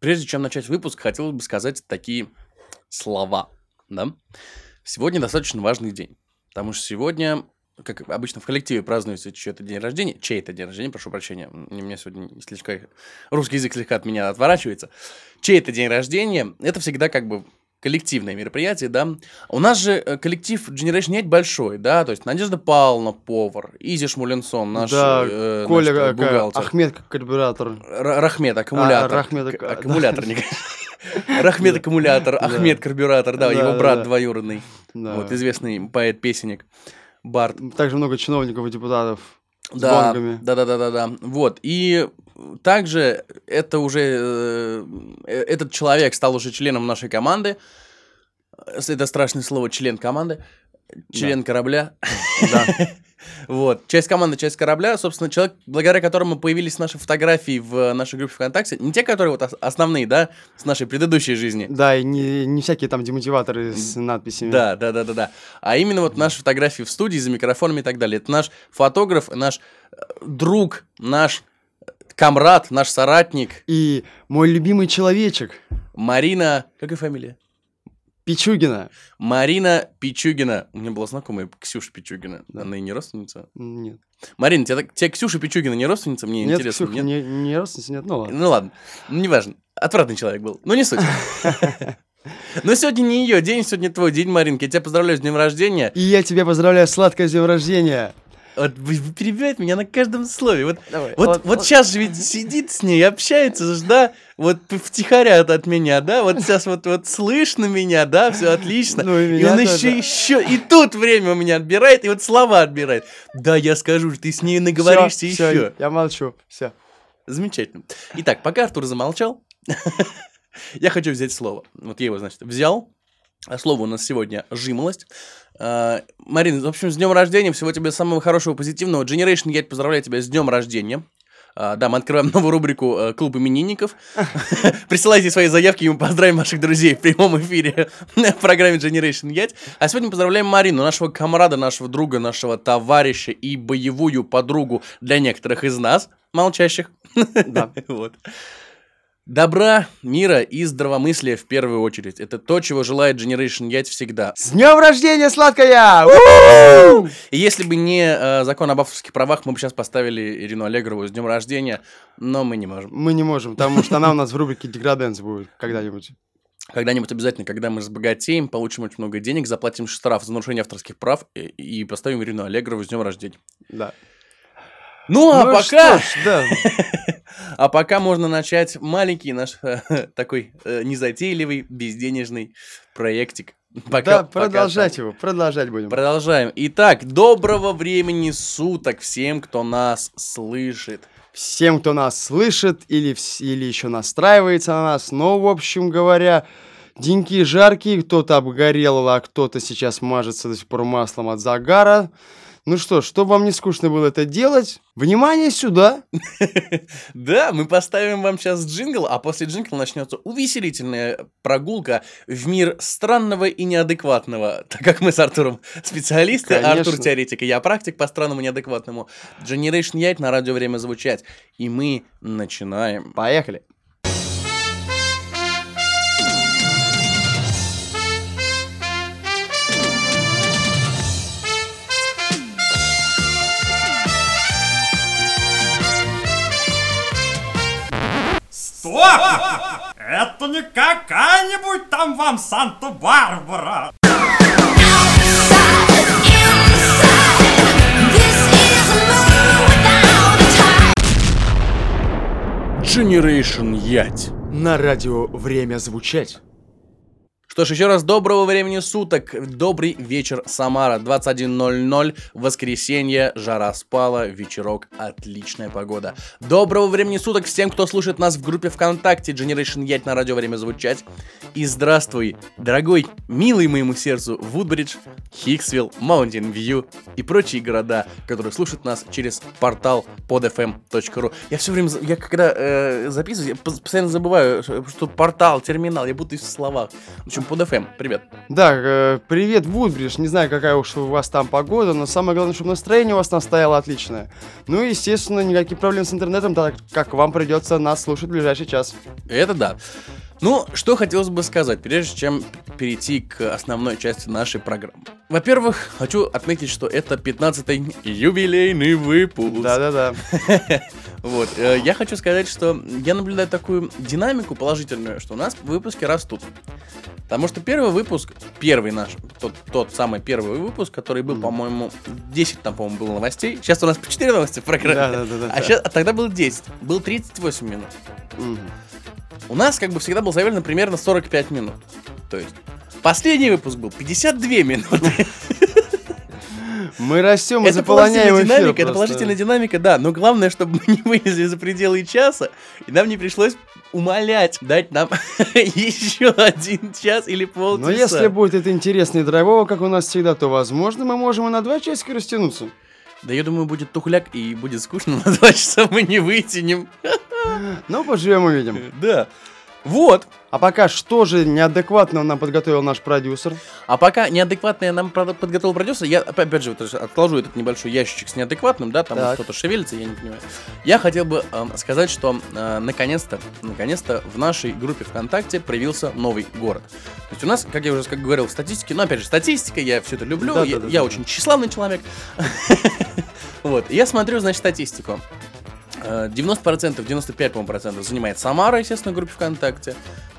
Прежде чем начать выпуск, хотел бы сказать такие слова, да? Сегодня достаточно важный день, потому что сегодня, как обычно в коллективе празднуется чей-то день рождения, чей-то день рождения, прошу прощения, у меня сегодня слегка, русский язык слегка от меня отворачивается, чей-то день рождения, это всегда как бы коллективное мероприятие, да. У нас же э, коллектив Generation 8 большой, да, то есть Надежда Павловна, повар, Изи Шмуленсон, наш, да, э, Коля, наш э, бухгалтер. Ахмед карбюратор. Р- Рахмет, аккумулятор. А, Рахмет, К- да. аккумуляторник. Рахмет, аккумулятор. Ахмед, карбюратор, да, его брат двоюродный. Вот, известный поэт-песенник. Барт. Также много чиновников и депутатов Да, да, да, да, да, да. Вот. И также это уже э, э, этот человек стал уже членом нашей команды. Это страшное слово член команды. Член корабля. Да. Вот. Часть команды, часть корабля. Собственно, человек, благодаря которому появились наши фотографии в нашей группе ВКонтакте. Не те, которые вот ос- основные, да, с нашей предыдущей жизни. Да, и не, не всякие там демотиваторы с надписями. Да, да, да, да, да. А именно вот наши фотографии в студии за микрофонами и так далее. Это наш фотограф, наш э, друг, наш комрад, наш соратник И мой любимый человечек, Марина... Как и фамилия? Пичугина. Марина Пичугина. У меня была знакомая Ксюша Пичугина. Она и не родственница. Нет. Марина, тебе, так- тебе Ксюша Пичугина не родственница? Мне нет, интересно. Ксюха, Не, не родственница, нет, ну ладно. Ну ладно, ну неважно. Отвратный человек был. Ну не суть. Но сегодня не ее день, сегодня твой день, Маринка. Я тебя поздравляю с днем рождения. И я тебя поздравляю, сладкое с днем рождения. Вот перебиваете меня на каждом слове. Вот, Давай. вот, вот, сейчас же ведь сидит с ней, общается да, вот втихаря от, от меня, да, вот сейчас вот, вот слышно меня, да, все отлично. Ну, и и он тоже. еще, еще, и тут время у меня отбирает, и вот слова отбирает. Да, я скажу, ты с ней наговоришься всё, еще. Я молчу. Все. Замечательно. Итак, пока Артур замолчал, я хочу взять слово. Вот я его, значит, взял. А слово у нас сегодня «жимолость». А, Марина, в общем, с днем рождения, всего тебе самого хорошего, позитивного. Generation, я поздравляю тебя с днем рождения. А, да, мы открываем новую рубрику э, «Клуб именинников». Присылайте свои заявки, и мы поздравим ваших друзей в прямом эфире в программе Generation Ять. А сегодня поздравляем Марину, нашего комрада, нашего друга, нашего товарища и боевую подругу для некоторых из нас, молчащих. Да. Вот. Добра, мира и здравомыслия в первую очередь. Это то, чего желает Generation Ять всегда. С днем рождения, сладкая! И если бы не э, закон об авторских правах, мы бы сейчас поставили Ирину Аллегрову с днем рождения, но мы не можем. Мы не можем, потому что она у нас в рубрике Деграденс будет когда-нибудь. Когда-нибудь обязательно, когда мы разбогатеем, получим очень много денег, заплатим штраф за нарушение авторских прав и, и поставим Ирину Аллегрову с днем рождения. Да. Ну, а Ну пока... ж, да. А пока можно начать маленький наш э, такой э, незатейливый, безденежный проектик. Пока, Да, пока продолжать его, продолжать будем. Продолжаем. Итак, доброго времени суток всем, кто нас слышит. Всем, кто нас слышит или, или еще настраивается на нас, но, в общем говоря, деньки жаркие, кто-то обгорел, а кто-то сейчас мажется до сих пор маслом от загара. Ну что, чтобы вам не скучно было это делать, внимание сюда. Да, мы поставим вам сейчас джингл, а после джингла начнется увеселительная прогулка в мир странного и неадекватного. Так как мы с Артуром специалисты, Конечно. Артур теоретик, и я практик по странному и неадекватному. Generation Яйт на радио время звучать. И мы начинаем. Поехали. Стоп! Это не какая-нибудь там вам Санта-Барбара. Generation Ять. На радио время звучать. Что ж, еще раз доброго времени суток. Добрый вечер, Самара. 21.00, воскресенье, жара спала, вечерок, отличная погода. Доброго времени суток всем, кто слушает нас в группе ВКонтакте Generation Ять на радио время звучать. И здравствуй, дорогой, милый моему сердцу Вудбридж, Хиксвилл, Маунтин Вью и прочие города, которые слушают нас через портал podfm.ru. Я все время, я когда э, записываю, я пос- постоянно забываю, что, портал, терминал, я будто в словах. В общем, под FM. Привет. Да, э, привет, Вудбридж. Не знаю, какая уж у вас там погода, но самое главное, чтобы настроение у вас там стояло отличное. Ну и, естественно, никаких проблем с интернетом, так как вам придется нас слушать в ближайший час. Это да. Ну, что хотелось бы сказать, прежде чем перейти к основной части нашей программы. Во-первых, хочу отметить, что это 15-й юбилейный выпуск. Да-да-да. Вот, э, я хочу сказать, что я наблюдаю такую динамику положительную, что у нас выпуски растут. Потому что первый выпуск, первый наш, тот, тот самый первый выпуск, который был, по-моему, 10 там, по-моему, было новостей. Сейчас у нас по 4 новости в программе. Да-да-да. А, щас- а тогда было 10. Был 38 минут. Мгм. У нас, как бы, всегда был заявлено примерно 45 минут. То есть, последний выпуск был 52 минуты. Мы растем и Это заполоняем положительная эфир динамика, это положительная динамика, да. Но главное, чтобы мы не вылезли за пределы часа, и нам не пришлось умолять дать нам еще один час или полчаса. Но если будет это интересно и драйвово, как у нас всегда, то, возможно, мы можем и на два часика растянуться. Да я думаю, будет тухляк и будет скучно, на два часа мы не вытянем. Ну, поживем увидим. Да. Вот. А пока что же неадекватно нам подготовил наш продюсер? А пока неадекватное нам подготовил продюсер, я опять же вот, отложу этот небольшой ящичек с неадекватным, да, там Так. кто-то шевелится, я не понимаю. Я хотел бы эм, сказать, что э, наконец-то, наконец-то в нашей группе ВКонтакте появился новый город. То есть у нас, как я уже как говорил, в статистике, ну опять же, статистика, я все это люблю, Да, я, да, да, я да. очень тщеславный человек. Вот, я смотрю, значит, статистику. Э, 90%, 95% по-моему, процентов занимает Самара, естественно, в группе ВКонтакте.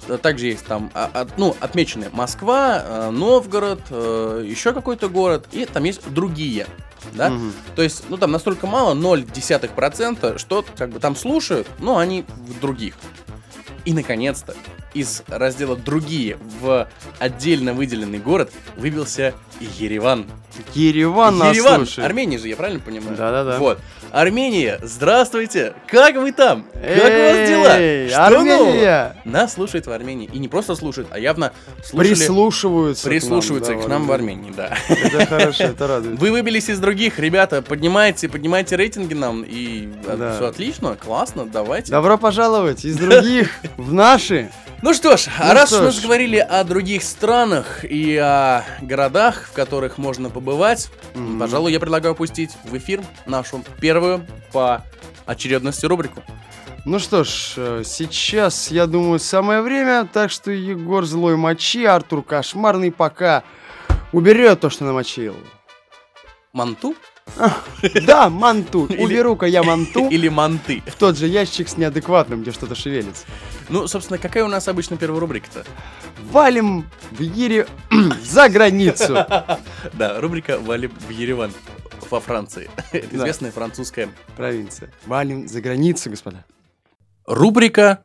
Э, Также есть там, а- а- ну, отмечены Москва, э, Новгород, э, еще какой-то город, и там есть другие, да? Мгм. То есть, ну, там настолько мало, 0,1%, что как бы там слушают, но они в других. И, наконец-то, из раздела «Другие» в отдельно выделенный город выбился Ереван. Ереван нас Ереван, слушает. Армения же, я правильно понимаю? Да-да-да. Вот. Армения, здравствуйте! Как вы там? Как у вас дела? Эй, Что нового? Армения! Нас слушают в Армении. И не просто слушают, а явно слушали... Прислушиваются. прислушиваются да, к нам в. Армении, да. Это хорошо, это радует. Вы выбились из других, ребята, поднимайте, поднимайте рейтинги нам, и Да. все отлично, классно, давайте. Добро пожаловать из других в наши. Ну что ж, Ну раз что уж мы ж. заговорили о других странах и о городах, в которых можно побывать, Мгм. пожалуй, я предлагаю пустить в эфир нашу первую по очередности рубрику. Ну что ж, э, сейчас, я думаю, самое время, так что Егор злой мочи, Артур кошмарный пока уберет то, что намочил. Манту Да, манту. Уберу-ка я манту или манты? в тот же ящик с неадекватным, где что-то шевелится. Ну, собственно, какая у нас обычно первая рубрика-то? Валим в Ере за границу. Да, рубрика «Вали в Ереван» во Франции. Это известная французская Провинция. Валим за границу, господа. рубрика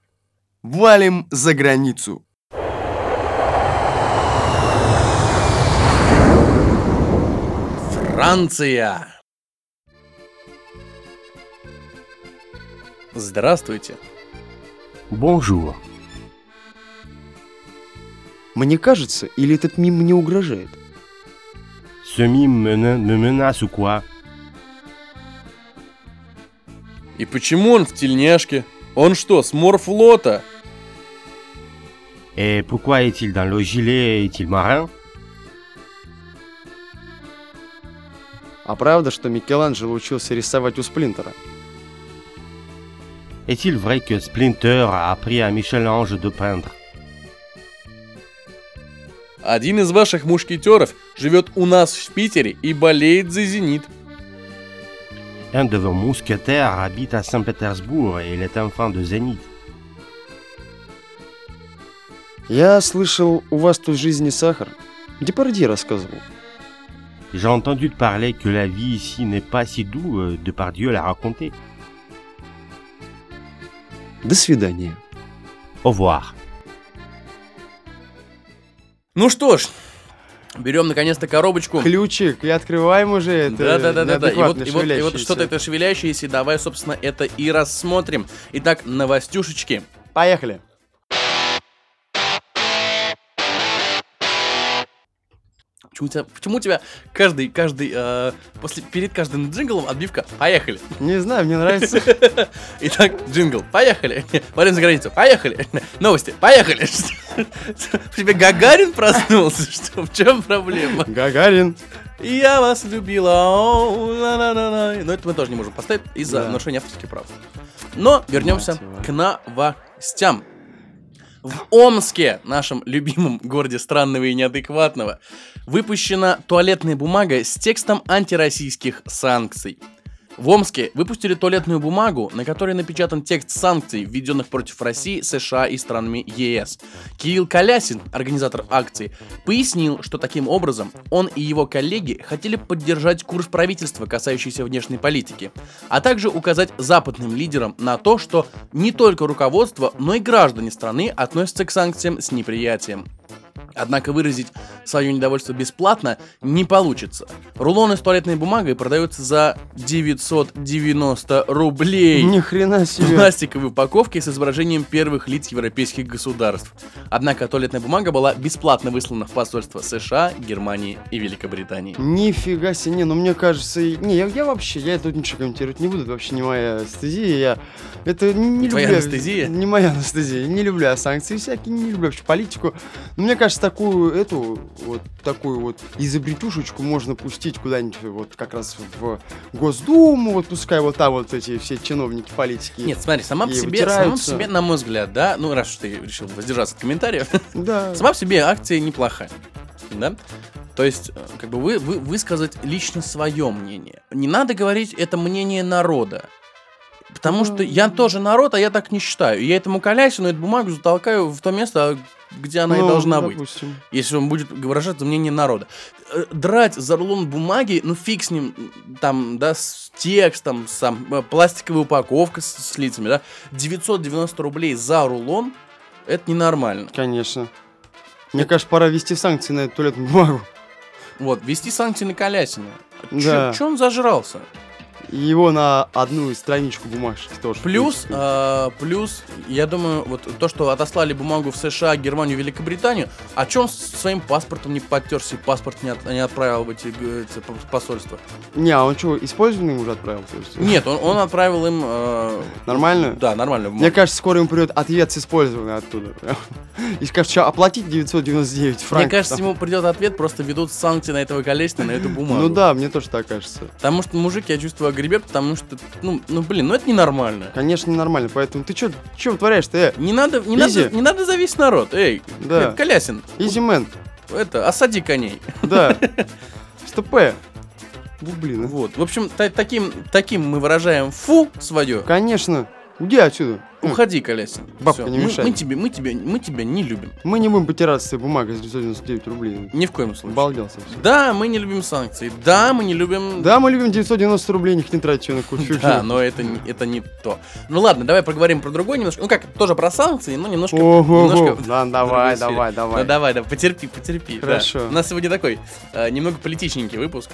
Валим за границу. Франция. Здравствуйте. Bonjour. Мне кажется, или этот мим мне угрожает? Ce mime me, me menace ou quoi И почему он в тельняшке? Он что, с морфлота? Et pourquoi est-il dans le gilet Est-il marin А правда, что Микеланджело учился рисовать у Сплинтера? Est-il vrai que Splinter a appris à Michel-Ange de peindre Один из ваших мушкетеров живет у нас в Питере и болеет за «Зенит». Un de vos mousquetaires habite à Saint-Pétersbourg et il est enfant de Zénith. Я слышал, у вас тут жизни сахар. Депарди рассказывал. J'ai entendu parler que la vie ici n'est pas si doux, euh, Depardieu l'a raconté. До свидания. Au revoir. Ну что ж, берем наконец-то коробочку. Ключик, и открываем уже это Да, да, да, да, да. И вот, и вот, и вот что-то это шевелящееся. Давай, собственно, это и рассмотрим. Итак, новостюшечки. Поехали. Почему тебя, почему у тебя каждый, каждый, э, после, перед каждым джинглом отбивка «Поехали». Не знаю, мне нравится. Итак, джингл, поехали. Валим за границу, поехали. Новости, поехали. Тебе Гагарин проснулся, что? В чем проблема? Гагарин. Я вас любила. Но это мы тоже не можем поставить из-за нарушения авторских прав. Но вернемся к новостям. В Омске, нашем любимом городе странного и неадекватного, выпущена туалетная бумага с текстом антироссийских санкций. В Омске выпустили туалетную бумагу, на которой напечатан текст санкций, введенных против России, США и странами ЕС. Кирилл Колясин, организатор акции, пояснил, что таким образом он и его коллеги хотели поддержать курс правительства, касающийся внешней политики, а также указать западным лидерам на то, что не только руководство, но и граждане страны относятся к санкциям с неприятием. Однако выразить свое недовольство бесплатно не получится. Рулоны с туалетной бумагой продаются за 990 рублей. Ни хрена себе. Пластиковой упаковки с изображением первых лиц европейских государств. Однако туалетная бумага была бесплатно выслана в посольство США, Германии и Великобритании. Нифига себе, не, ну мне кажется, не, я, я вообще, я тут ничего комментировать не буду, это вообще не моя анестезия, я, это не, не твоя люблю, анестезия? Не моя анестезия, не люблю санкции всякие, не люблю вообще политику, но мне кажется, такую, эту, вот, такую вот изобретушечку можно пустить куда-нибудь, вот, как раз в Госдуму, вот, пускай вот там вот эти все чиновники, политики. Нет, смотри, сама по себе, сама по себе, на мой взгляд, да, ну раз уж ты решил воздержаться от комментариев, Да. сама по себе акция неплохая, да? То есть, э, как бы вы, вы высказать лично свое мнение. Не надо говорить это мнение народа. Потому что я тоже народ, а я так не считаю. И я этому Колясину эту бумагу затолкаю в то место, где она и Ну, должна быть. допустим. Если он будет выражать мнение народа. Э, Драть за рулон бумаги, ну фиг с ним, там, да, с текстом, сам, э, пластиковая упаковка с, с лицами, да, 990 рублей за рулон, это ненормально. Конечно. Мне кажется, пора ввести санкции на эту туалетную бумагу. Вот, вести санкции на Колясина. Да. Че он зажрался? И его на одну страничку бумажки тоже. Плюс, э, плюс, я думаю, вот то, что отослали бумагу в США, Германию, Великобританию, а чем своим паспортом не подтерся и паспорт не, от- не отправил в эти, эти посольства? Не, а он что, использованный уже отправил? Нет, он, он отправил им... э, Нормально? Да, нормально. Мне кажется, скоро ему придет ответ с использованной оттуда. И скажет, что оплатить 999 Мне франков. кажется, там. ему придет ответ, просто ведут санкции на этого колесина, на эту бумагу. Ну да, мне тоже так кажется. Потому что мужик, я чувствую, огребет, потому что, ну, ну блин, ну это ненормально. Конечно, ненормально. Поэтому ты что что вытворяешь-то, э? Не надо, не Изи. надо, не надо зависеть народ. Эй, Да. Колясин, Изи мэн. это, осади коней. Да. Стопэ. Ну, блин. Вот. В общем, та- таким, таким мы выражаем фу свое. Конечно. Уйди отсюда. Уходи, Колясин. Бабка, Всё. не мы, мешай. мы тебе, мы тебе, мы тебя не любим. Мы не будем потираться с этой бумагой за 999 рублей. Ни в коем случае. Обалдел совсем. Да, мы не любим санкции. Да, мы не любим. Да, мы любим 990 рублей, них не тратить на кофе. Да, но это, не- это не то. Ну ладно, давай поговорим про другой немножко. Ну как, тоже про санкции, но немножко... Ого, немножко в да, другой давай, сфере. давай, давай. Ну давай, давай, потерпи, потерпи. да. Хорошо. У нас сегодня такой э, немного политичненький выпуск.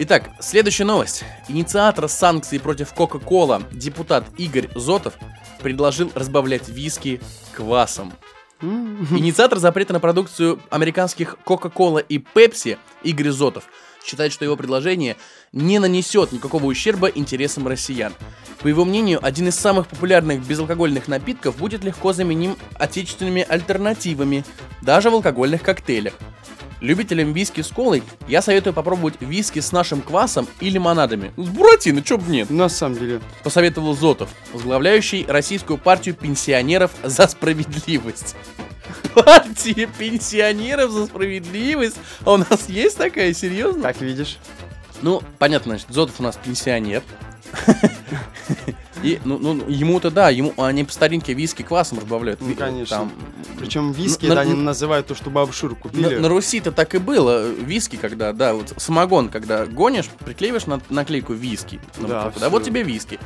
Итак, следующая новость. Инициатор санкций против Кока-Кола, депутат Игорь Зотов, предложил разбавлять виски квасом. Инициатор запрета на продукцию американских Coca-Cola и Pepsi Игорь Зотов считает, что его предложение не нанесет никакого ущерба интересам россиян. По его мнению, один из самых популярных безалкогольных напитков будет легко заменим отечественными альтернативами, даже в алкогольных коктейлях. Любителям виски с колой я советую попробовать виски с нашим квасом и лимонадами. С буратино, чё б нет? На самом деле. посоветовал Зотов, возглавляющий российскую партию пенсионеров за справедливость. Партия пенсионеров за справедливость? А у нас есть такая, серьезно? Как видишь. Ну, понятно, значит, Зотов у нас пенсионер. И, ну, ну, ему-то да, ему они по старинке виски квасом разбавляют. Ну, конечно. Там, Причем виски, На- это они на- называют то, что бабу Шуру на, купили. на Руси-то так и было. Виски, когда, да, вот самогон, когда гонишь, приклеиваешь на, наклейку виски. на Да, бутылку, да, вот тебе виски.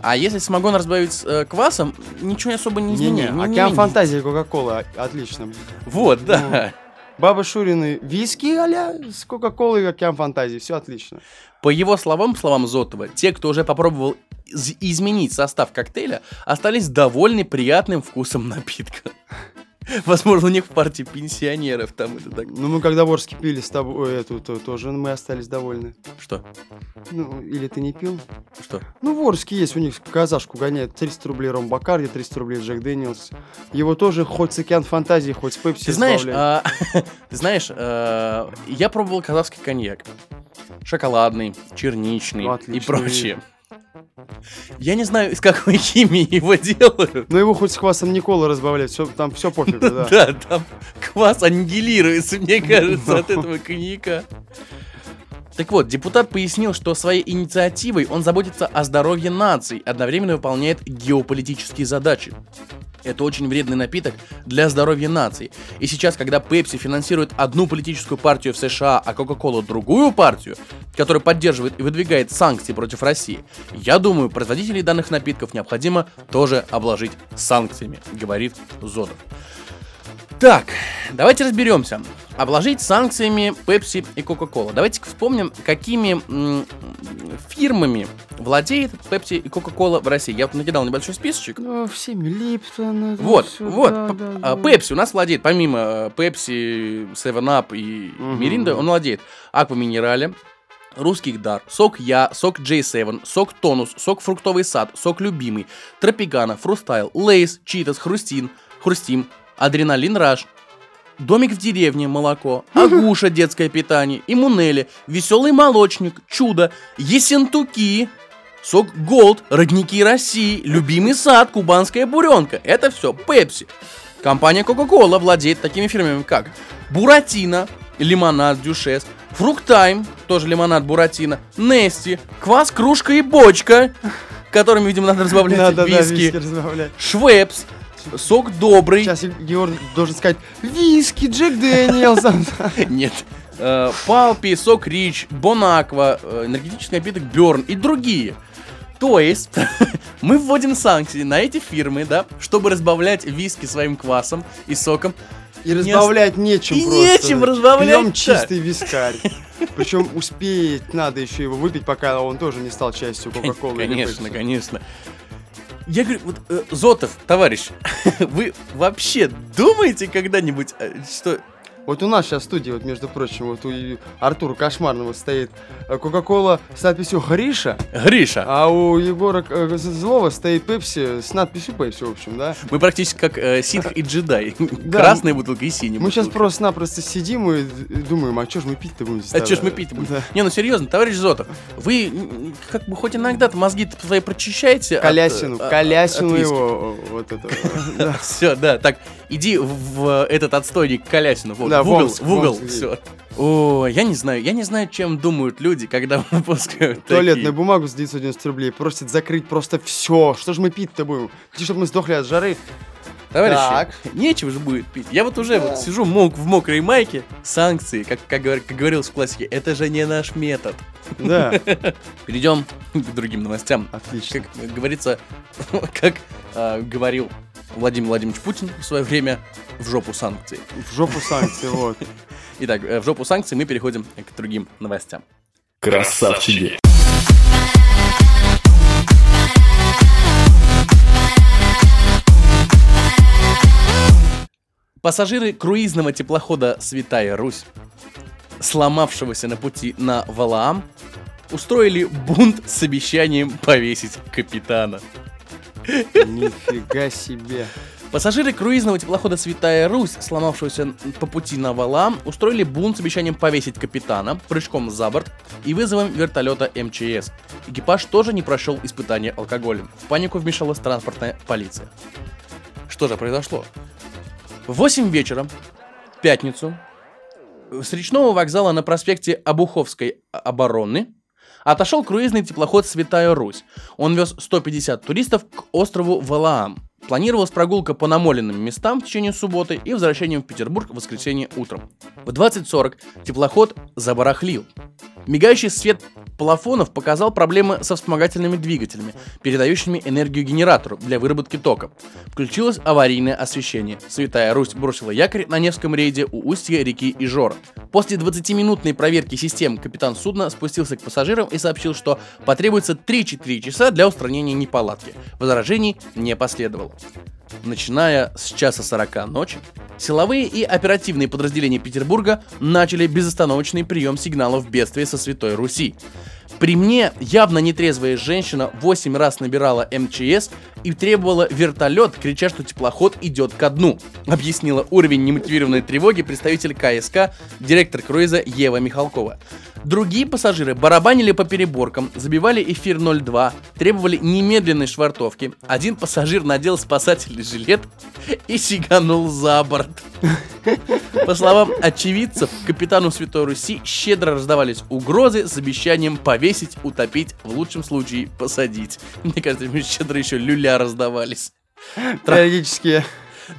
А если самогон разбавить э, квасом, ничего особо не изменяет. Не- не Океан меняет. Фантазии Кока-Кола, отлично. Вот, да. Баба Шурины виски а с Кока-Колой и Океан Фантазии, все отлично. По его словам, словам Зотова, те, кто уже попробовал изменить состав коктейля, остались довольны приятным вкусом напитка. Возможно, у них в партии пенсионеров там это так. Ну, мы когда ворски пили с тобой, эту, то, тоже мы остались довольны. Что? Ну, или ты не пил? Что? Ну, ворски есть, у них казашку гоняет 300 рублей Ром Бакарди, 300 рублей Джек Дэниелс. Его тоже хоть с океан фантазии, хоть с Пепси Ты знаешь, а, ты знаешь, а, я пробовал казахский коньяк. Шоколадный, черничный и Отличный. прочее. Я не знаю, из какой химии его делают. Ну, его хоть с квасом Никола разбавлять, всё, там все пофигу, да. Да, там квас аннигилируется, мне кажется, от этого коньяка. Так вот, депутат пояснил, что своей инициативой он заботится о здоровье наций, одновременно выполняет геополитические задачи. Это очень вредный напиток для здоровья наций. И сейчас, когда Pepsi финансирует одну политическую партию в США, а Coca-Cola другую партию, которая поддерживает и выдвигает санкции против России, я думаю, производителей данных напитков необходимо тоже обложить санкциями, говорит Зодов. Так, давайте разберемся. Обложить санкциями Pepsi и Coca-Cola. Давайте вспомним, какими фирмами владеет Pepsi и Coca-Cola в России. Я вот накидал небольшой списочек. Ну, всеми Lipton. Вот, всё, вот, да, да, а. Pepsi у нас владеет, помимо э, Pepsi, 7-Up и. Mirinda, он владеет Aqua Minerale, Русский Дар, Сок Я, Сок J7, Сок Тонус, Сок Фруктовый Сад, Сок Любимый, Tropicana, Frustyle, Lay's, Cheetos, Хрустим, Хрустим, Adrenaline Rush, Домик в деревне, молоко, Агуша, детское питание, Имунеле, Веселый молочник, Чудо, Ессентуки, Сок Gold, Родники России, Любимый сад, Кубанская буренка. Это все Пепси. Компания Coca-Cola владеет такими фирмами, как Буратино, Лимонад Дюшес, Fruktime, тоже лимонад Буратино, Nestea, Квас, Кружка и Бочка, которыми, видимо, надо разбавлять Надо, да, виски, виски разбавлять. Швепс, Сок Добрый, Сейчас Егор должен сказать виски, Джек Дэниелсон. Нет. Э, Палпи, Сок Рич, Бонаква, э, энергетический напиток Берн и другие. То есть, мы вводим санкции на эти фирмы, да, чтобы разбавлять виски своим квасом и соком. И разбавлять нечем и просто. нечем разбавлять, Пьем чистый вискарь. Причем успеть надо еще его выпить, пока он тоже не стал частью Кока-Колы. Конечно, конечно. Я говорю, вот, э, Зотов, товарищ, вы вообще думаете когда-нибудь, э, что... Вот у нас сейчас в студии, вот между прочим, вот у Артура Кошмарного стоит э, Кока-Кола с надписью Гриша, Гриша, а у Егора э, Злого стоит Пепси с надписью Пепси, в общем, да? мы практически как э, ситх и джедай. Красная бутылка и синяя Мы сейчас просто-напросто сидим и думаем, а что ж мы пить-то будем здесь? А что ж мы тогда? пить будем? Не, ну серьезно, товарищ Зотов, вы как бы хоть иногда мозги свои прочищаете. Колясину, э, Колясину его, вот это. Все, да, так, иди в, в этот отстойник к Колясину, вот, Да, в угол, Вомск, в угол, Вомск, все. О, я не знаю, я не знаю, чем думают люди, когда выпускают Туалетную бумагу с 990 рублей просит закрыть просто все. Что ж мы пить-то будем? Хотите, чтобы мы сдохли от жары? Товарищи, Так. нечего же будет пить. Я вот уже вот сижу мок в мокрой майке, санкции, как, как, как говорилось в классике, это же не наш метод. Да, Перейдем к другим новостям. отлично. Как говорится, как а, говорил Владимир Владимирович Путин в свое время, в жопу санкций. В жопу санкции, вот. Итак, э, в жопу санкций мы переходим к другим новостям. Красавчики. Пассажиры круизного теплохода «Святая Русь», сломавшегося на пути на Валаам, устроили бунт с обещанием повесить капитана. Нифига себе. Пассажиры круизного теплохода «Святая Русь», сломавшегося по пути на Валаам, устроили бунт с обещанием повесить капитана прыжком за борт и вызовом вертолета МЧС. Экипаж тоже не прошел испытания алкоголем. В панику вмешалась транспортная полиция. Что же произошло? В 8 вечера, в пятницу, с речного вокзала на проспекте Обуховской обороны отошел круизный теплоход «Святая Русь». Он вез 150 туристов к острову Валаам. Планировалась прогулка по намоленным местам в течение субботы и возвращением в Петербург в воскресенье утром. В 20.40 теплоход забарахлил. Мигающий свет плафонов показал проблемы со вспомогательными двигателями, передающими энергию генератору для выработки тока. Включилось аварийное освещение. Святая Русь бросила якорь на Невском рейде у устья реки Ижора. После 20-минутной проверки систем капитан судна спустился к пассажирам и сообщил, что потребуется 3-4 часа для устранения неполадки. Возражений не последовало. Начиная с часа 40 ночи, силовые и оперативные подразделения Петербурга начали безостановочный прием сигналов бедствия со Святой Руси. При мне явно нетрезвая женщина 8 раз набирала МЧС и требовала вертолет, крича, что теплоход идет ко дну, объяснила уровень немотивированной тревоги представитель КСК, директор круиза Ева Михалкова. Другие пассажиры барабанили по переборкам, забивали эфир 02, требовали немедленной швартовки. Один пассажир надел спасательный жилет и сиганул за борт. По словам очевидцев, капитану Святой Руси щедро раздавались угрозы с обещанием повесить, утопить, в лучшем случае посадить. Мне кажется, ему щедро еще люля раздавались. Периодически.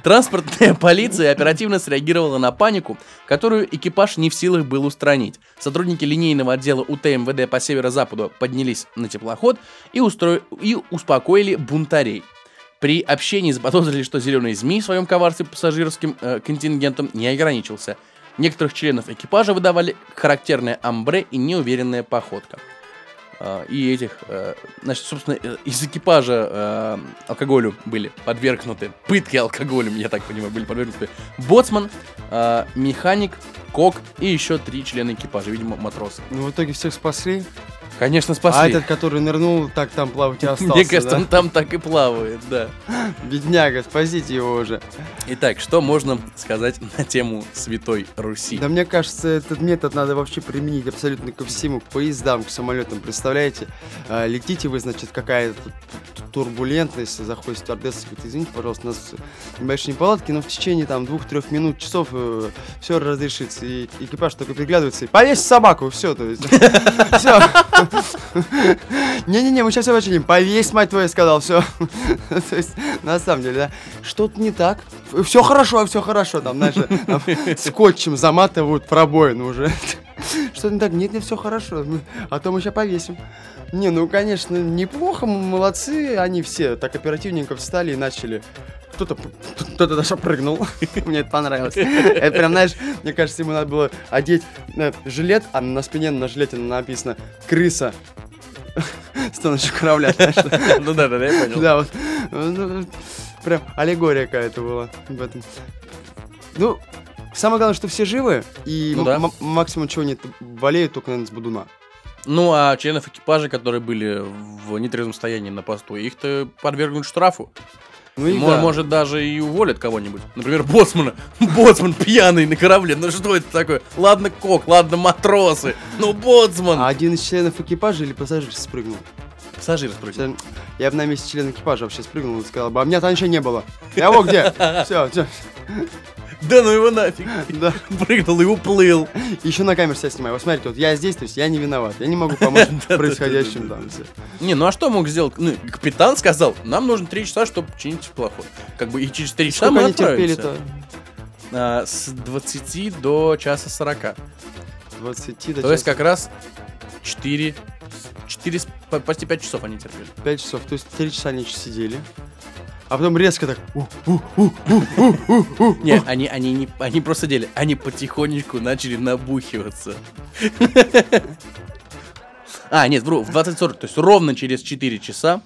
Транспортная полиция оперативно среагировала на панику, которую экипаж не в силах был устранить. Сотрудники линейного отдела УТМВД по северо-западу поднялись на теплоход и, устро... и успокоили бунтарей. При общении заподозрили, что зеленый змей в своем коварстве пассажирским э, контингентом не ограничился. Некоторых членов экипажа выдавали характерное амбре и неуверенная походка. А, и этих, э, значит, собственно, э, из экипажа э, алкоголю были подвергнуты, пытки алкоголем, я так понимаю, были подвергнуты боцман, э, механик, кок и еще три члена экипажа, видимо, матросы. Ну, в итоге всех спасли. Конечно, А спасли. этот, который нырнул, так там плавать и остался, Мне кажется, да? он там так и плавает, да. Бедняга, спасите его уже. Итак, что можно сказать на тему Святой Руси? Да мне кажется, этот метод надо вообще применить абсолютно ко всему, к поездам, к самолетам. Представляете, а, летите вы, значит, какая-то турбулентность, заходит стюардесса, говорит, извините, пожалуйста, у нас небольшие неполадки, но в течение там двух-трех минут, часов все разрешится. И экипаж такой приглядывается и повесь собаку, все, то есть. Все. Не-не-не, мы сейчас все починим. Повесь, мать твою, сказал, все. То есть, на самом деле, да, что-то не так. Все хорошо, все хорошо. Там, знаешь, там скотчем заматывают пробоину уже. Что-то не так? Нет, нет, все хорошо. А то мы сейчас повесим. Не, ну, конечно, неплохо, молодцы. Они все так оперативненько встали и начали. Кто-то, кто-то даже прыгнул. Мне это понравилось. Это прям, знаешь, мне кажется, ему надо было одеть э, жилет, а на спине на жилете написано «крыса». С тонущего корабля, Ну да, да, да, я понял. да, вот. Ну, Прям аллегория какая-то была в этом. Ну, самое главное, что все живы, и Ну максимум чего нет, болеют только, наверное, с Будуна. Ну, а членов экипажа, которые были в нетрезвом состоянии на посту, их-то подвергнут штрафу. Ну и Мо- да. Может, даже и уволят кого-нибудь. Например, боцмана. Боцман пьяный на корабле. Ну что это такое? Ладно, кок, ладно, матросы. Ну, боцман. А один из членов экипажа или пассажир спрыгнул? Пассажир спросил. Я бы на месте члена экипажа вообще спрыгнул и сказал бы, а меня там ничего не было. Я вот где. Все, все. Да ну его нафиг. Да. Прыгнул и уплыл. Еще на камеру себя снимаю. Вот смотрите, вот я здесь, то есть я не виноват. Я не могу помочь происходящим там. Не, ну а что мог сделать? Ну, капитан сказал, нам нужно три часа, чтобы починить теплоход. Как бы и через три часа мы отправимся. А, с 20 до часа 40. 20 до То есть как раз 4, 4, почти 5 часов они терпели. 5 часов, то есть 3 часа они сидели. А потом резко так, «У, Не, они, они, не, они просто делали, они потихонечку начали набухиваться. А, нет, вру, в 20.40, то есть ровно через 4 часа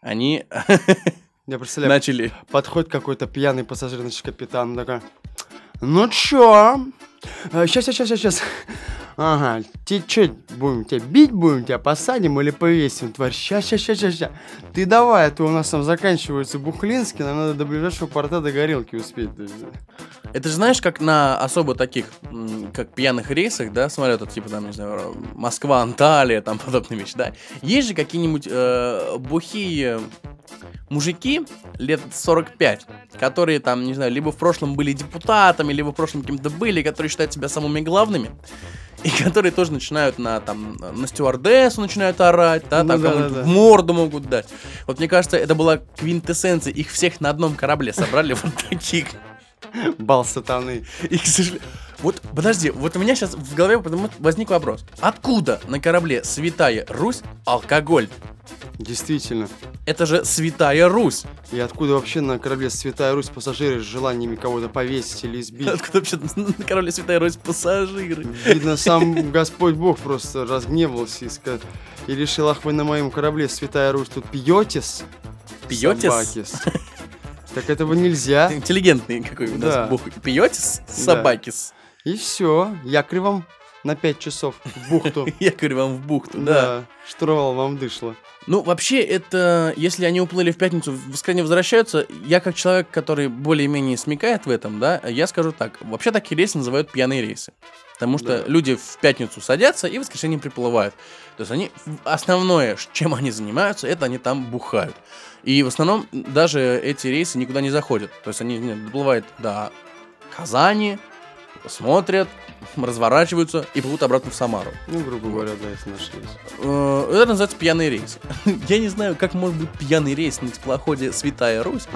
они я представляю, начали... подходит какой-то пьяный пассажир, значит, капитан, такой, ну чё, сейчас, сейчас, сейчас, сейчас, ага, ты чё, будем тебя бить будем, тебя посадим или повесим, тварь, сейчас, сейчас, сейчас, сейчас, ты давай, а то у нас там заканчивается Бухлинский, нам надо до ближайшего порта до горелки успеть. Это же знаешь, как на особо таких, как пьяных рейсах, да, самолетов, типа там, не знаю, Москва, Анталия, там подобные вещи, да. Есть же какие-нибудь э, бухие мужики лет 45, которые там, не знаю, либо в прошлом были депутатами, либо в прошлом кем-то были, которые считают себя самыми главными. И которые тоже начинают на, там, на стюардессу начинают орать, да, Ну там да, кому-нибудь да, да. морду могут дать. Вот мне кажется, это была квинтэссенция. Их всех на одном корабле собрали вот таких. Бал сатаны. И, к сожалению... Вот, подожди, вот у меня сейчас в голове возник вопрос. Откуда на корабле Святая Русь алкоголь? Действительно. Это же Святая Русь. И откуда вообще на корабле Святая Русь пассажиры с желаниями кого-то повесить или избить? Откуда вообще на корабле Святая Русь пассажиры? Видно, сам Господь Бог просто разгневался и, ска- и решил, ах, вы на моем корабле Святая Русь тут пьетесь? Пьетесь? Собакис». Так этого нельзя. Интеллигентный какой у нас Да. бог. Пьетесь? Собакис. И все, якорь вам на 5 часов в бухту. Я вам в бухту, да. Да, штурвал вам дышло. Ну, вообще, это, если они уплыли в пятницу, в воскресенье возвращаются, я как человек, который более-менее смекает в этом, да, я скажу так. Вообще такие рейсы называют пьяные рейсы. Потому что Да. люди в пятницу садятся и в воскресенье приплывают. То есть они, основное, чем они занимаются, это они там бухают. И в основном даже эти рейсы никуда не заходят. То есть они доплывают до Казани, смотрят, разворачиваются и плывут обратно в Самару. Ну, грубо говоря, да, если нашлись. Э, Это называется пьяный рейс. Я не знаю, как может быть пьяный рейс на теплоходе Святая Русь.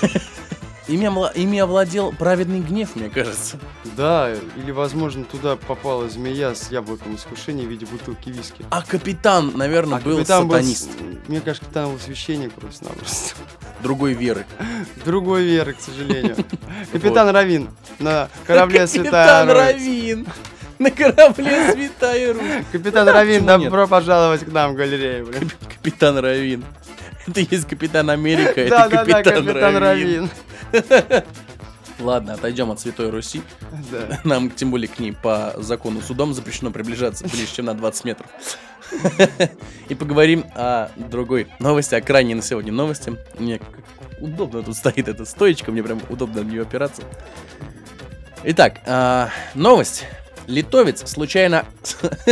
Ими, омла- ими овладел праведный гнев, мне кажется. Да, или, возможно, туда попала змея с яблоком искушения в виде бутылки виски. А капитан, наверное, А был капитан был сатанист. Мне кажется, капитан был священник просто-напросто. Другой веры. Другой веры, к сожалению. Капитан Равин на корабле Святая Капитан. Равин. На корабле Святая Русь. Капитан Равин, добро пожаловать к нам в галерею. Капитан Равин. Это есть Капитан Америка, это Капитан Равин. Ладно, отойдем от Святой Руси. Да. Нам, тем более, к ней по закону судом запрещено приближаться ближе, чем на 20 метров. И поговорим о другой новости, о крайней на сегодня новости. Мне удобно тут стоит эта стоечка, мне прям удобно на нее опираться. Итак, а, новость. Литовец случайно...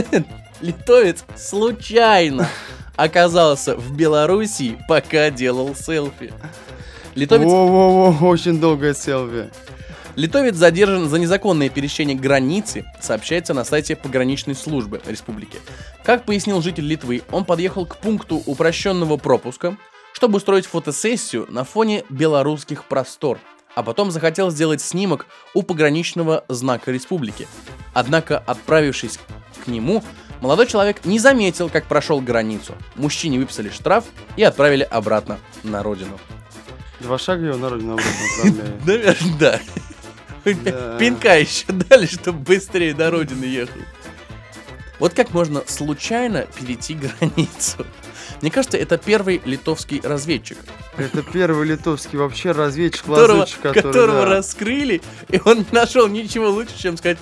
Литовец случайно оказался в Белоруссии, пока делал селфи. Литовец Во-во-во, очень долгое селфи. Литовец задержан за незаконное пересечение границы, сообщается на сайте пограничной службы республики. Как пояснил житель Литвы, он подъехал к пункту упрощенного пропуска, чтобы устроить фотосессию на фоне белорусских простор, а потом захотел сделать снимок у пограничного знака республики. Однако, отправившись к нему, молодой человек не заметил, как прошел границу. Мужчине выписали штраф и отправили обратно на родину. Два шага его на родину обратно отправляет. Наверное, да. Пинка еще дали, чтобы быстрее до родины ехал. Вот как можно случайно перейти границу? Мне кажется, это первый литовский разведчик, Это первый литовский вообще разведчик, которого, который... которого да. раскрыли, и он не нашел ничего лучше, чем сказать,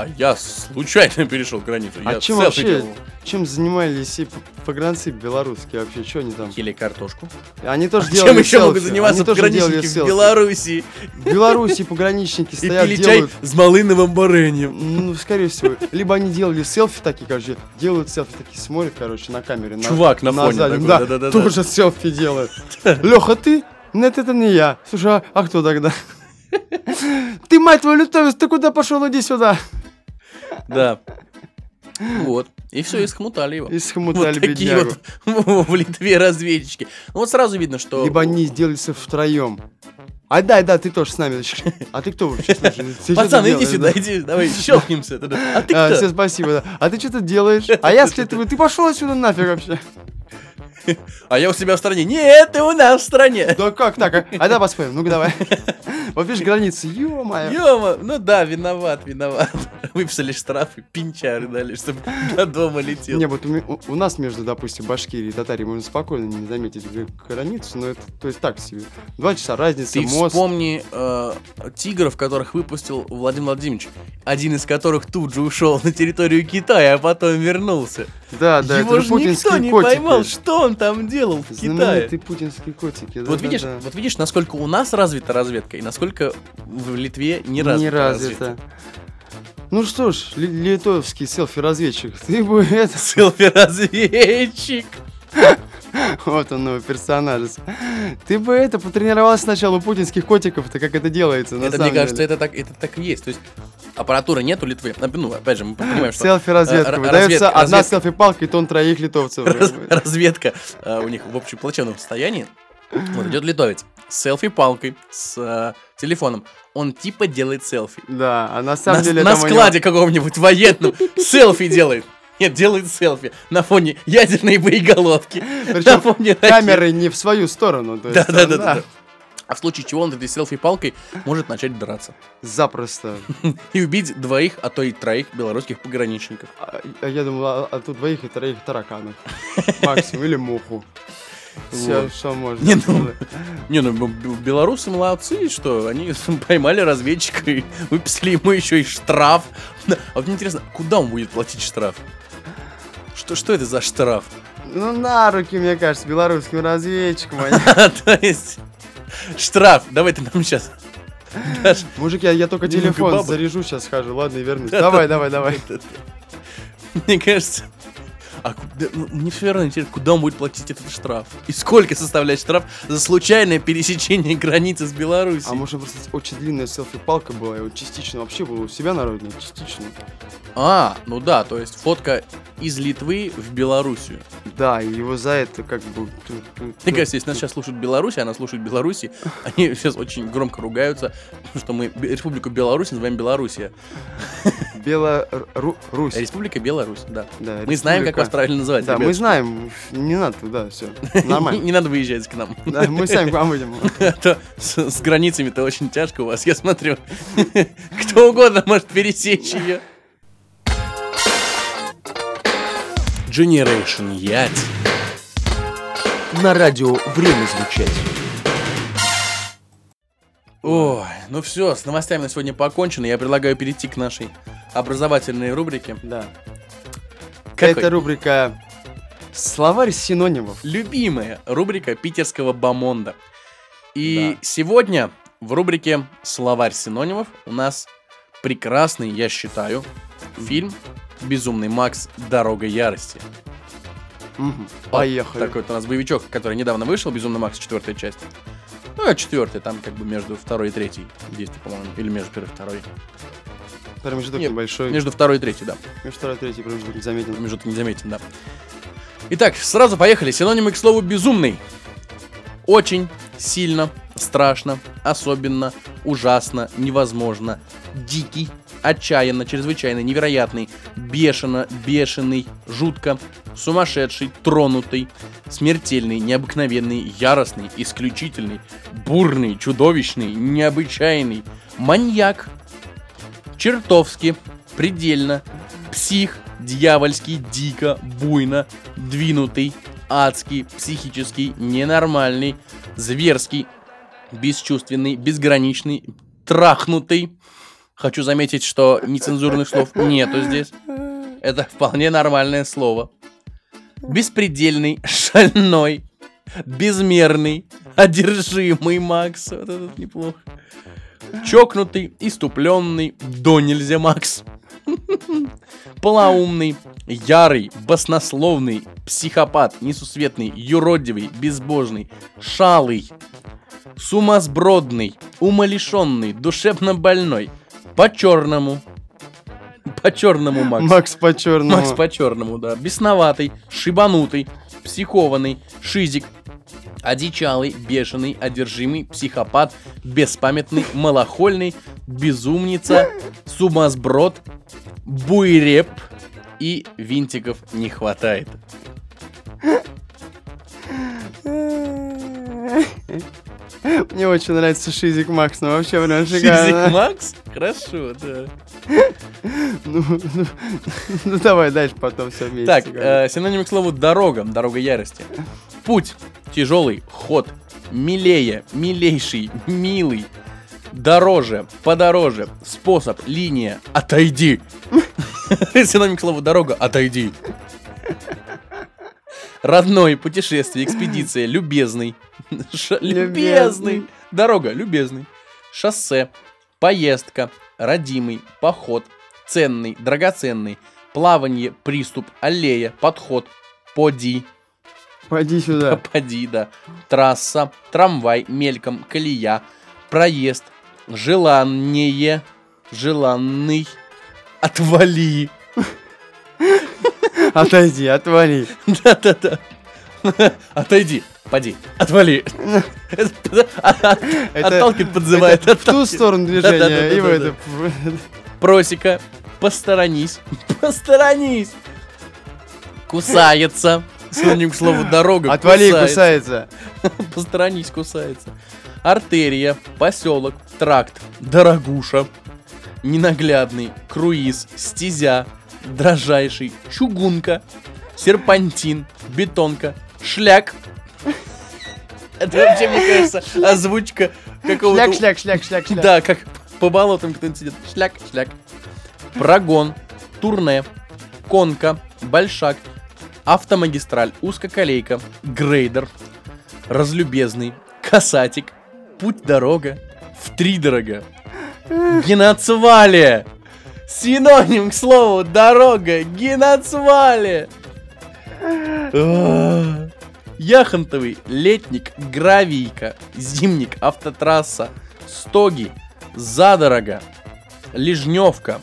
а я случайно перешел границу, А я чем вообще, делал». чем занимались и погранцы белорусские вообще, что они там? Или картошку. Они тоже А делали чем еще могут селфи, заниматься они пограничники в. Белоруссии В Беларуси пограничники и стоят, пили чай с малиновым вареньем? Ну, скорее всего. Либо они делали селфи такие, короче, делают селфи такие, смотрят, короче, на камере. Чувак на фоне такой, да, да-да-да-да. тоже селфи делают. Леха, ты? Нет, это не я. Слушай, а, а кто тогда? Ты, мать твою, литовец, ты куда пошел? Иди сюда. Да. Вот. И все, и схмутали его. И схомутали вот такие беднягу. вот в Литве разведчики. Ну вот сразу видно, что... Либо они сделали втроем. А да, да, ты тоже с нами. А ты кто вообще? Слушай, Пацан, иди делаешь, сюда, да? иди, давай, щелкнемся. А ты А, кто? все, спасибо, да. А ты что тут делаешь? А я следую. Ты пошел отсюда нафиг вообще. А я у себя в стране. Нет, ты у нас в стране. Да как так? А, а да, поспорим, ну-ка давай. Вот видишь, границы, ё-моё. Ёма, ну да, виноват, виноват. Выписали штрафы, пинчары дали, чтобы до дома летел. Не, вот у, ме- у- у нас между, допустим, Башкирией и Татарией можно спокойно не заметить границу, но это, то есть так себе. Два часа разница, Ты мост. вспомни э, тигров, которых выпустил Владимир Владимирович, один из которых тут же ушел на территорию Китая, а потом вернулся. Да, да, Его это же же никто не котики. поймал, что он там делал в Китае. Знаменитые путинские котики. да, Вот да, видишь, да. вот видишь, насколько у нас развита разведка и насколько в Литве не развита. Не развито. Ну что ж, ли- литовский селфи-разведчик, ты бы это... Селфи-разведчик. Вот он новый персонаж. Ты бы это потренировался сначала у путинских котиков-то, как это делается, на Это, мне кажется, деле. это так, это так и есть. То есть аппаратуры нет у Литвы. Ну, опять же, мы понимаем, что Селфи-разведка. э, р- Выдается разведка- одна селфи-палка, и тон троих литовцев. раз- разведка э, у них в общем плачевном состоянии. Вот идет литовец с селфи-палкой, с э, телефоном. Он типа делает селфи. Да, а на самом на, деле на у него- складе какого-нибудь военном селфи делает. Нет, делает селфи на фоне ядерной боеголовки. Причем фоне ракет. камеры не в свою сторону. то есть, Да, да, да, да, да. А в случае чего он этой селфи-палкой может начать драться. Запросто. И убить двоих, а то и троих белорусских пограничников. А, а я думал, а, а тут двоих и троих тараканов. Максимум, или муху. Все, Вот. что можно. Не, ну. Не, ну белорусы молодцы, что они поймали разведчика и выписали ему еще и штраф. А вот мне интересно, куда он будет платить штраф? Что, что это за штраф? Ну, на руки, мне кажется, белорусским разведчикам. То есть, штраф, давай ты нам сейчас. Мужик, я, я только телефон заряжу, сейчас схожу. Ладно, и вернусь. Давай, давай, давай. Мне кажется... А куда, мне все равно интересно, куда он будет платить этот штраф? И сколько составляет штраф за случайное пересечение границы с Беларусью? А может просто очень длинная селфи-палка была, и вот частично вообще было у себя народная, частично. А, ну да, то есть фотка из Литвы в Белоруссию. Да, и его за это как бы... Мне кажется, если нас сейчас слушают Беларуси, она слушает Беларуси, они сейчас очень громко ругаются, что мы Республику Беларусь называем Белоруссия. Беларусь. Республика Беларусь, да. Да, Мы знаем, как вас правильно называть. Да, ребят. мы знаем, не надо туда, все, Не, нормально. не надо выезжать к нам. Да, мы сами к вам выйдем. А с, с границами-то очень тяжко у вас, я смотрю. Кто угодно может пересечь ее. Generation Yacht. На радио время звучать. Ой, ну все, с новостями на сегодня покончено. Я предлагаю перейти к нашей образовательной рубрике. Да. Какой? Это рубрика «Словарь синонимов». Любимая рубрика питерского бомонда. И Да. сегодня в рубрике «Словарь синонимов» у нас прекрасный, я считаю, фильм «Безумный Макс. Дорога ярости». Мгм, Вот Поехали. Такой вот у нас боевичок, который недавно вышел, «Безумный Макс. Четвертая часть». Ну, а четвертый, там как бы между второй и третьей действие, по-моему. Или между первой и второй. Промежуток Нет, небольшой. Между второй и третьей, да. Между второй и третий промежуток не заметен. Промежуток не заметен, да. Итак, сразу поехали. Синонимы к слову «безумный». Очень, сильно, страшно, особенно, ужасно, невозможно, дикий, отчаянно, чрезвычайно, невероятный, бешено, бешеный, жутко, сумасшедший, тронутый, смертельный, необыкновенный, яростный, исключительный, бурный, чудовищный, необычайный, маньяк, чертовски, предельно, псих, дьявольский, дико, буйно, двинутый, адский, психический, ненормальный, зверский, бесчувственный, безграничный, трахнутый. Хочу заметить, что нецензурных слов нету здесь. Это вполне нормальное слово. Беспредельный, шальной, безмерный, одержимый Макс. Вот это неплохо. Чокнутый, иступленный, до нельзя Макс. Полоумный, ярый, баснословный, психопат, несусветный, юродивый, безбожный, шалый, сумасбродный, умалишенный, душевно больной, по-черному, по-черному Макс. Макс по черному. Макс по-черному, да. Бесноватый, шибанутый, психованный, шизик, одичалый, бешеный, одержимый, психопат, беспамятный, малохольный, безумница, сумасброд, буйреп и винтиков не хватает. Мне очень нравится Шизик Макс, ну вообще прям Шизик шикарно. Макс? Хорошо, да. Ну, ну, ну, давай дальше потом все вместе. Так, э, синоним к слову дорога, дорога ярости. Путь, тяжелый, ход, милее, милейший, милый, дороже, подороже, способ, линия, отойди. Синоним к слову дорога, отойди. Родной, путешествие, экспедиция, любезный. Любезный. Дорога, любезный. Шоссе, поездка, родимый, поход, ценный, драгоценный, плавание, приступ, аллея, подход, поди, Пойди сюда. поди, да, трасса, трамвай, мельком, колея, проезд, желание, желанный, отвали. Отойди, отвали. Да-да-да. Отойди. Поди, отвали. Отталкивает, подзывает. в ту сторону движения, в это... Просека, посторонись, посторонись. Кусается. Синоним к слову дорога. Отвали, кусается. Посторонись, кусается. Артерия, поселок, тракт, дорогуша, ненаглядный, круиз, стезя, дрожайший, чугунка, серпантин, бетонка, шляк. Это вообще, мне кажется, озвучка какого-то... Шляк, шляк, шляк, шляк, шляк. Да, как по болотам кто-нибудь сидит. Шляк, шляк. Прогон, турне, конка, большак, автомагистраль, узкоколейка, грейдер, разлюбезный, касатик, путь-дорога, втридорога, геноцвалия. Синоним к слову дорога, геноцвалия. Яхонтовый, летник, гравийка, зимник, автотрасса, стоги, задорога, лежневка,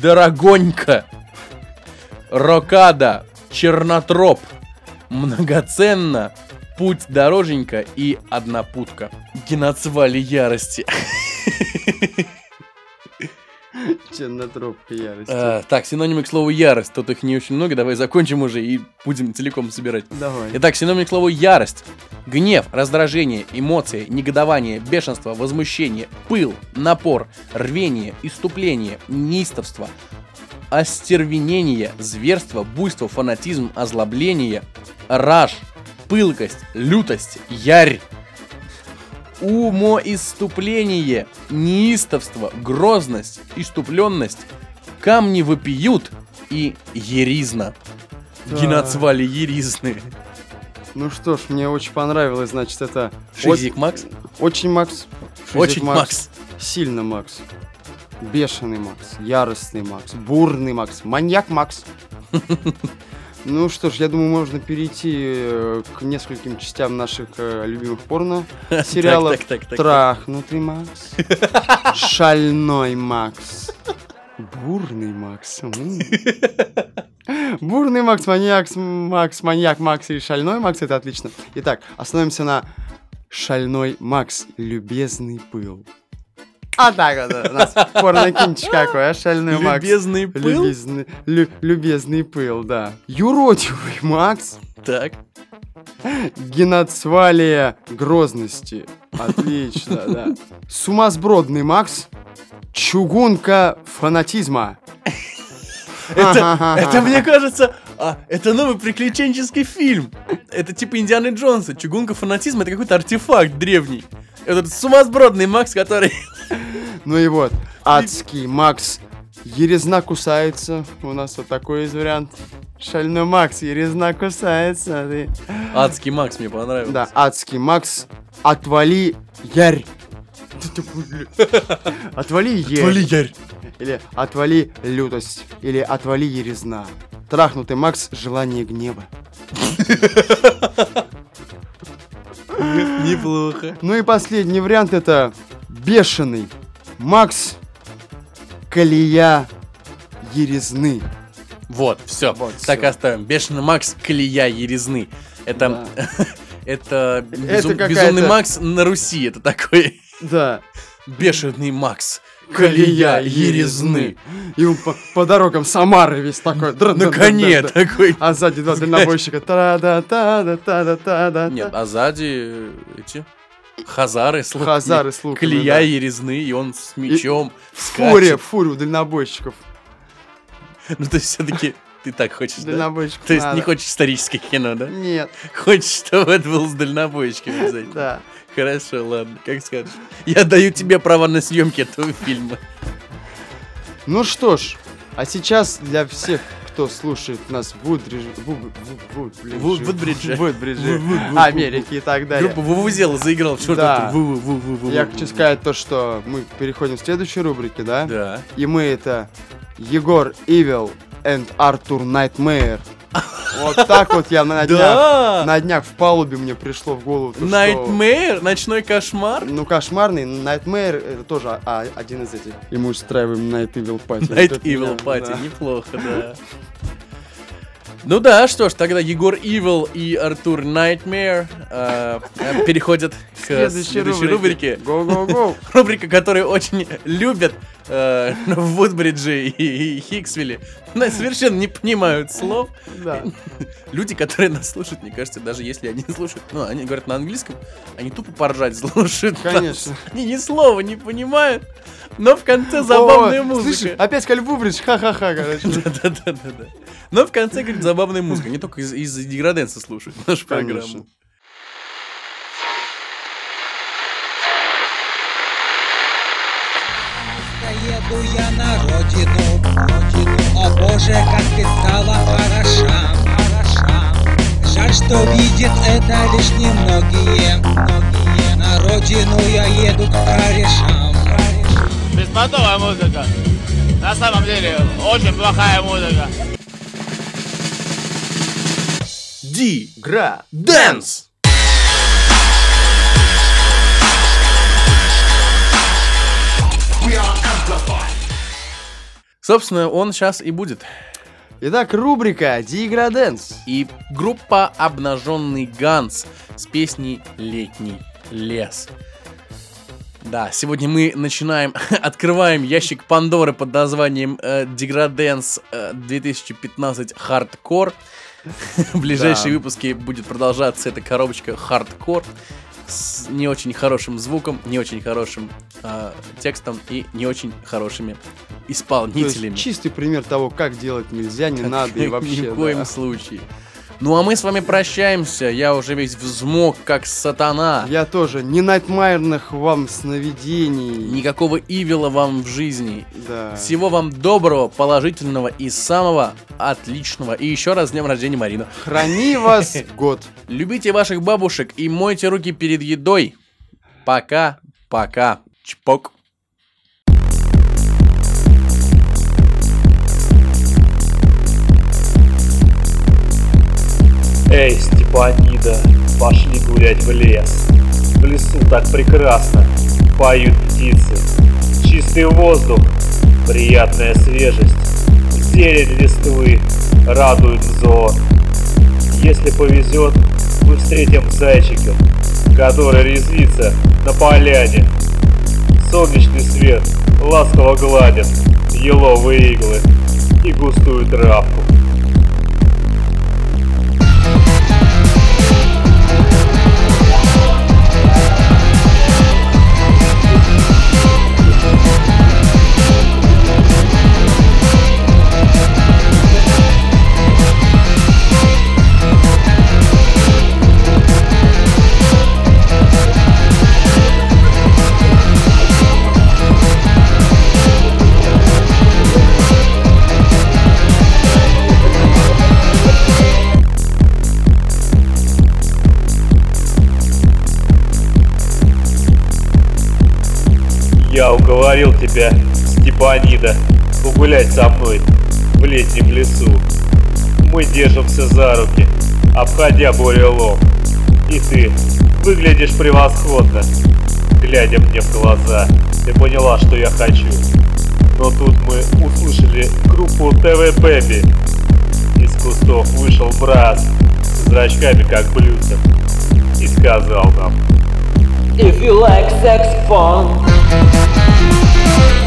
дорогонька, рокада, чернотроп, многоценно, путь дороженька и однопутка. Геноцвали ярости. Чернотропка ярости. А, так, синонимы к слову ярость. Тут их не очень много. Давай закончим уже и будем целиком собирать. Давай. Итак, синоним к слову ярость. Гнев, раздражение, эмоции, негодование, бешенство, возмущение, пыл, напор, рвение, иступление, неистовство, остервенение, зверство, буйство, фанатизм, озлобление, раж, пылкость, лютость, ярь, умоиступление, неистовство, грозность, иступленность, камни вопиют и еризна. Да. Геноцвали еризны. Ну что ж, мне очень понравилось, значит, это... Шизик Макс? Очень Макс. Шизик Очень Макс. Сильно Макс. Бешеный Макс. Яростный Макс. Бурный Макс. Маньяк Макс. Ну что ж, я думаю, можно перейти э, к нескольким частям наших э, любимых порно сериалов. Трахнутый Макс. Шальной Макс. Бурный Макс. Бурный Макс, маньяк, Макс, маньяк, Макс и шальной Макс, это отлично. Итак, остановимся на шальной Макс, любезный пыл. А так вот, у нас порнокинчик какой, а шальной Макс. Любезный пыл? Любезный, лю- любезный пыл, да. Юродивый Макс, Так. геноцвалия грозности. Отлично, да. Сумасбродный Макс, чугунка фанатизма. Это, это мне кажется, а, это новый приключенческий фильм. Это типа Индианы Джонса. Чугунка фанатизма это какой-то артефакт древний. Этот сумасбродный Макс, который... Ну и вот, адский Макс, Ерезна кусается. У нас вот такой есть вариант. Шальной Макс, Ерезна кусается. ты. Адский Макс мне понравился. Да, адский Макс, отвали ярь. Отвали ярь. Ярь. Или отвали лютость. Или отвали ерезна. Трахнутый Макс, желание гнева. Неплохо. Ну и последний вариант это бешеный Макс, колея ерезны. Вот, все. Вот, так всё. и оставим. Бешеный Макс, колея ерезны. Это... Это, безум- какая-то- безумный Макс на Руси. Это такой Да. бешеный Макс. Колея ерезны. И он по, по дорогам Самары весь такой. На коне такой. А сзади два дальнобойщика. та да та да та да та да Нет, а сзади эти хазары с луками. Хазары с луками, Колея да. ерезны, и он с мечом Фуре, скачет. фуре у дальнобойщиков. Ну, то есть все-таки ты так хочешь, да? То есть не хочешь историческое кино, да? Нет, Хочешь, чтобы это был с дальнобойщиками обязательно. да. Хорошо, ладно, как скажешь. Я даю тебе право на съемки этого фильма. Ну что ж, а сейчас для всех, кто слушает нас в Вудбридже. Вудбридже, Ву- Ву- Ву- Америки и так далее. Группа Вувузела заиграл в черт Да. Я хочу сказать то, что мы переходим к следующей рубрике, да? Да. И мы это Егор Ивил and Артур Найтмейр. Вот так вот я на днях, на днях в палубе мне пришло в голову, Nightmare, ночной кошмар. Ну, кошмарный, Nightmare это тоже а, один из этих. И мы устраиваем Night Evil Party. Night Evil Party, неплохо, да. Ну да, что ж, тогда Егор Evil и Артур Nightmare э, э, переходят к следующей, рубрике. Го-го-го. Рубрика, которую очень любят э, в Вудбридже и, и Хиксвилле. Но совершенно не понимают слов. Да. Люди, которые нас слушают, мне кажется, даже если они слушают, ну, они говорят на английском, они тупо поржать слушают. нас. Конечно. Они ни слова не понимают, но в конце забавная О, музыка. Слышь, опять Кальбубрич, ха-ха-ха, короче. Да-да-да-да. Но в конце, говорит, забавная музыка. Не только из- из-за деграденса слушают нашу программу. Еду я на родину, родину. О боже, как ты стала хороша, хороша. Жаль, что видят это лишь немногие, многие. На родину я еду к корешам. Беспонтовая музыка. На самом деле, очень плохая музыка. Ди. Собственно, он сейчас и будет. Итак, рубрика Диграденс. И группа Обнаженный Ганс с песней Летний лес. Да, сегодня мы начинаем, открываем ящик Пандоры под названием э, Деграденс э, 2015 Хардкор. В ближайшие Да. выпуски будет продолжаться эта коробочка Хардкор с не очень хорошим звуком, не очень хорошим э, текстом и не очень хорошими исполнителями. чистый пример того, как делать нельзя, не надо и вообще. Ни в коем да. случае. Ну а мы с вами прощаемся. Я уже весь взмок, как сатана. Я тоже. Не найтмайрных вам сновидений. Никакого ивила вам в жизни. Да. Всего вам доброго, положительного и самого отличного. И еще раз с днем рождения, Марина. Храни вас год. Любите ваших бабушек и мойте руки перед едой. Пока, пока. Чпок. Эй, Степанида, пошли гулять в лес. В лесу так прекрасно, поют птицы. Чистый воздух, приятная свежесть. Зелень листвы радует взор. Если повезет, мы встретим зайчика, который резвится на поляне. Солнечный свет ласково гладит еловые иглы и густую травку. Уговорил тебя, Степанида, погулять со мной в летнем лесу. Мы держимся за руки, обходя бурелом. И ты выглядишь превосходно. Глядя мне в глаза, ты поняла, что я хочу. Но тут мы услышали группу ТВ Бэби. Из кустов вышел брат с зрачками как блюдца и сказал нам If you like sex fun, Música